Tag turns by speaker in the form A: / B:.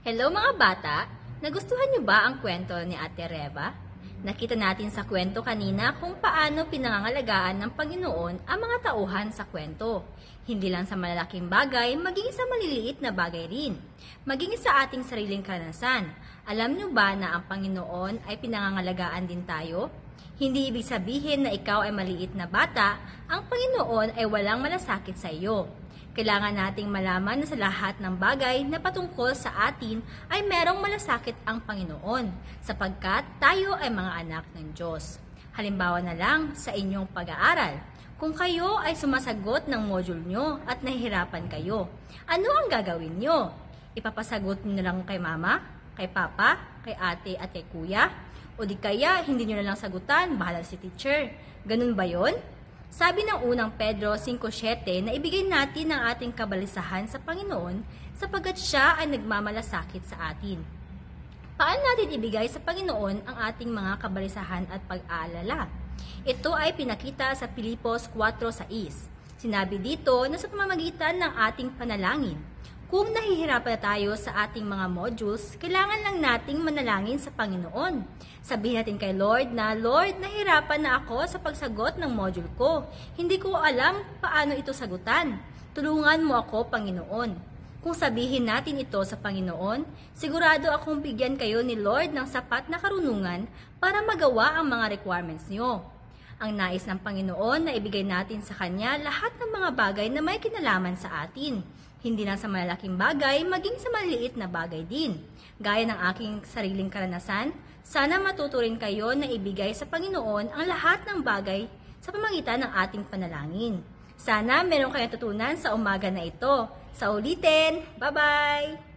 A: Hello mga bata! Nagustuhan niyo ba ang kwento ni Ate Reva? Nakita natin sa kwento kanina kung paano pinangangalagaan ng Panginoon ang mga tauhan sa kwento. Hindi lang sa malalaking bagay, maging sa maliliit na bagay rin. Maging sa ating sariling karanasan. Alam niyo ba na ang Panginoon ay pinangangalagaan din tayo? Hindi ibig sabihin na ikaw ay maliit na bata, ang Panginoon ay walang malasakit sa iyo. Kailangan nating malaman na sa lahat ng bagay na patungkol sa atin ay merong malasakit ang Panginoon sapagkat tayo ay mga anak ng Diyos. Halimbawa na lang sa inyong pag-aaral. Kung kayo ay sumasagot ng module nyo at nahihirapan kayo, ano ang gagawin nyo? Ipapasagot nyo lang kay mama, kay papa, kay ate at kay kuya? O di kaya hindi nyo na lang sagutan, bahala si teacher. Ganun ba yon? Sabi ng unang Pedro 5.7 na ibigay natin ang ating kabalisahan sa Panginoon sapagkat siya ay nagmamalasakit sa atin. Paano natin ibigay sa Panginoon ang ating mga kabalisahan at pag-aalala? Ito ay pinakita sa Pilipos 4.6. Sinabi dito na sa pamamagitan ng ating panalangin, kung nahihirapan na tayo sa ating mga modules, kailangan lang nating manalangin sa Panginoon. Sabihin natin kay Lord na, Lord, nahihirapan na ako sa pagsagot ng module ko. Hindi ko alam paano ito sagutan. Tulungan mo ako, Panginoon. Kung sabihin natin ito sa Panginoon, sigurado akong bigyan kayo ni Lord ng sapat na karunungan para magawa ang mga requirements niyo. Ang nais ng Panginoon na ibigay natin sa Kanya lahat ng mga bagay na may kinalaman sa atin. Hindi lang sa malalaking bagay, maging sa maliit na bagay din. Gaya ng aking sariling karanasan, sana matuto rin kayo na ibigay sa Panginoon ang lahat ng bagay sa pamagitan ng ating panalangin. Sana meron kayong tutunan sa umaga na ito. Sa ulitin, bye-bye!